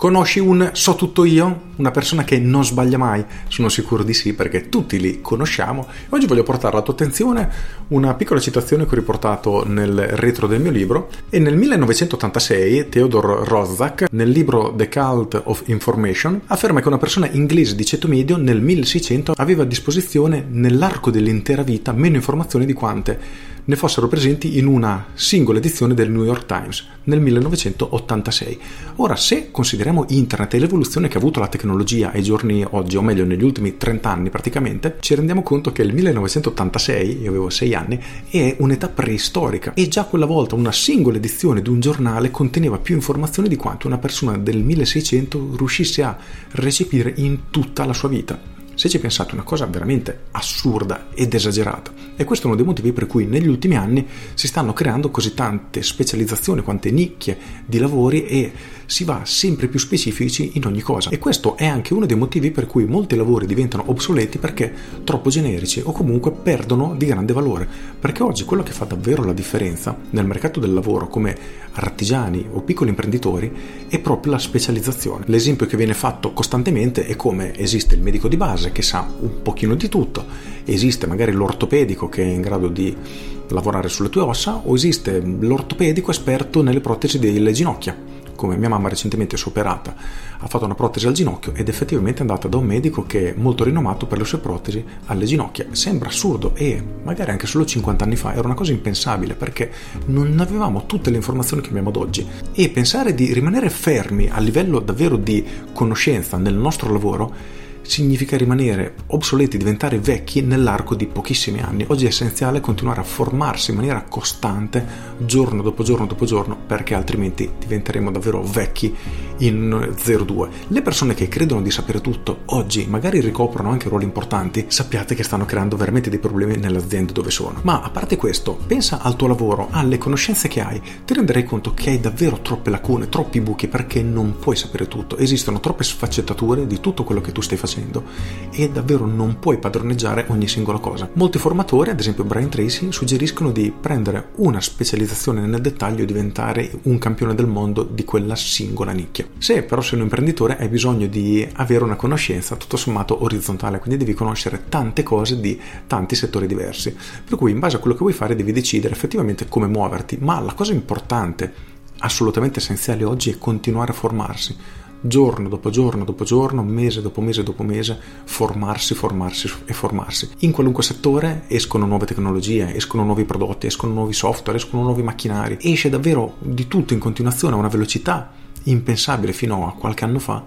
Conosci un so tutto io? Una persona che non sbaglia mai? Sono sicuro di sì perché tutti li conosciamo. Oggi voglio portare alla tua attenzione una piccola citazione che ho riportato nel retro del mio libro e nel 1986 Theodore Roszak nel libro The Cult of Information afferma che una persona inglese di ceto medio nel 1600 aveva a disposizione nell'arco dell'intera vita meno informazioni di quante ne fossero presenti in una singola edizione del New York Times nel 1986. Ora, se consideriamo internet e l'evoluzione che ha avuto la tecnologia ai giorni oggi, o meglio negli ultimi 30 anni praticamente, ci rendiamo conto che il 1986, io avevo 6 anni, è un'età preistorica e già quella volta una singola edizione di un giornale conteneva più informazioni di quanto una persona del 1600 riuscisse a recepire in tutta la sua vita. Se ci pensate, una cosa veramente assurda ed esagerata. E questo è uno dei motivi per cui negli ultimi anni si stanno creando così tante specializzazioni, quante nicchie di lavori e si va sempre più specifici in ogni cosa. E questo è anche uno dei motivi per cui molti lavori diventano obsoleti perché troppo generici o comunque perdono di grande valore. Perché oggi quello che fa davvero la differenza nel mercato del lavoro come artigiani o piccoli imprenditori è proprio la specializzazione. L'esempio che viene fatto costantemente è come esiste il medico di base che sa un pochino di tutto, esiste magari l'ortopedico che è in grado di lavorare sulle tue ossa o esiste l'ortopedico esperto nelle protesi delle ginocchia come mia mamma recentemente si è operata, ha fatto una protesi al ginocchio ed effettivamente è andata da un medico che è molto rinomato per le sue protesi alle ginocchia. Sembra assurdo e magari anche solo 50 anni fa. Era una cosa impensabile perché non avevamo tutte le informazioni che abbiamo ad oggi. E pensare di rimanere fermi a livello davvero di conoscenza nel nostro lavoro significa rimanere obsoleti, diventare vecchi nell'arco di pochissimi anni. Oggi è essenziale continuare a formarsi in maniera costante, giorno dopo giorno dopo giorno, perché altrimenti diventeremo davvero vecchi in 02. Le persone che credono di sapere tutto oggi magari ricoprono anche ruoli importanti, sappiate che stanno creando veramente dei problemi nelle aziende dove sono. Ma a parte questo, pensa al tuo lavoro, alle conoscenze che hai, ti renderai conto che hai davvero troppe lacune, troppi buchi perché non puoi sapere tutto. Esistono troppe sfaccettature di tutto quello che tu stai facendo e davvero non puoi padroneggiare ogni singola cosa. Molti formatori, ad esempio Brian Tracy, suggeriscono di prendere una specializzazione nel dettaglio e diventare un campione del mondo di quella singola nicchia. Se però sei un imprenditore hai bisogno di avere una conoscenza tutto sommato orizzontale, quindi devi conoscere tante cose di tanti settori diversi. Per cui in base a quello che vuoi fare devi decidere effettivamente come muoverti, ma la cosa importante, assolutamente essenziale oggi è continuare a formarsi giorno dopo giorno dopo giorno, mese dopo mese dopo mese, formarsi, formarsi e formarsi. In qualunque settore escono nuove tecnologie, escono nuovi prodotti, escono nuovi software, escono nuovi macchinari, esce davvero di tutto in continuazione a una velocità impensabile fino a qualche anno fa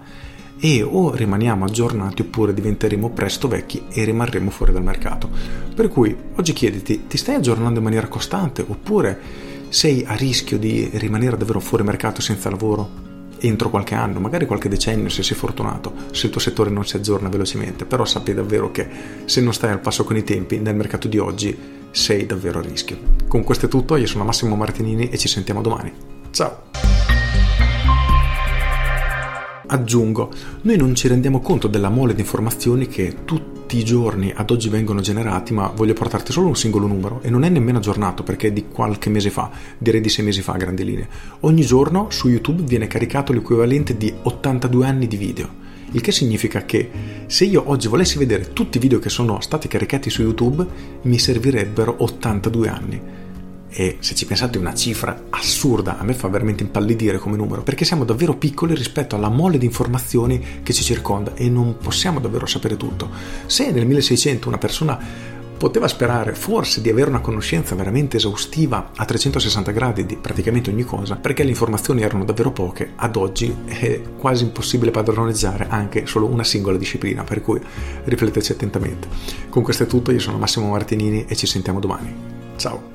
e o rimaniamo aggiornati oppure diventeremo presto vecchi e rimarremo fuori dal mercato. Per cui oggi chiediti, ti stai aggiornando in maniera costante oppure sei a rischio di rimanere davvero fuori mercato senza lavoro entro qualche anno, magari qualche decennio se sei fortunato, se il tuo settore non si aggiorna velocemente, però sappi davvero che se non stai al passo con i tempi nel mercato di oggi sei davvero a rischio. Con questo è tutto, io sono Massimo Martinini e ci sentiamo domani. Ciao! Aggiungo, noi non ci rendiamo conto della mole di informazioni che tutti i giorni ad oggi vengono generati, ma voglio portarti solo un singolo numero e non è nemmeno aggiornato perché è di qualche mese fa, direi di sei mesi fa a grandi linee. Ogni giorno su YouTube viene caricato l'equivalente di 82 anni di video. Il che significa che se io oggi volessi vedere tutti i video che sono stati caricati su YouTube, mi servirebbero 82 anni e se ci pensate è una cifra assurda, a me fa veramente impallidire come numero, perché siamo davvero piccoli rispetto alla mole di informazioni che ci circonda e non possiamo davvero sapere tutto. Se nel 1600 una persona poteva sperare forse di avere una conoscenza veramente esaustiva a 360 gradi di praticamente ogni cosa, perché le informazioni erano davvero poche, ad oggi è quasi impossibile padroneggiare anche solo una singola disciplina, per cui rifletteci attentamente. Con questo è tutto, io sono Massimo Martinini e ci sentiamo domani. Ciao!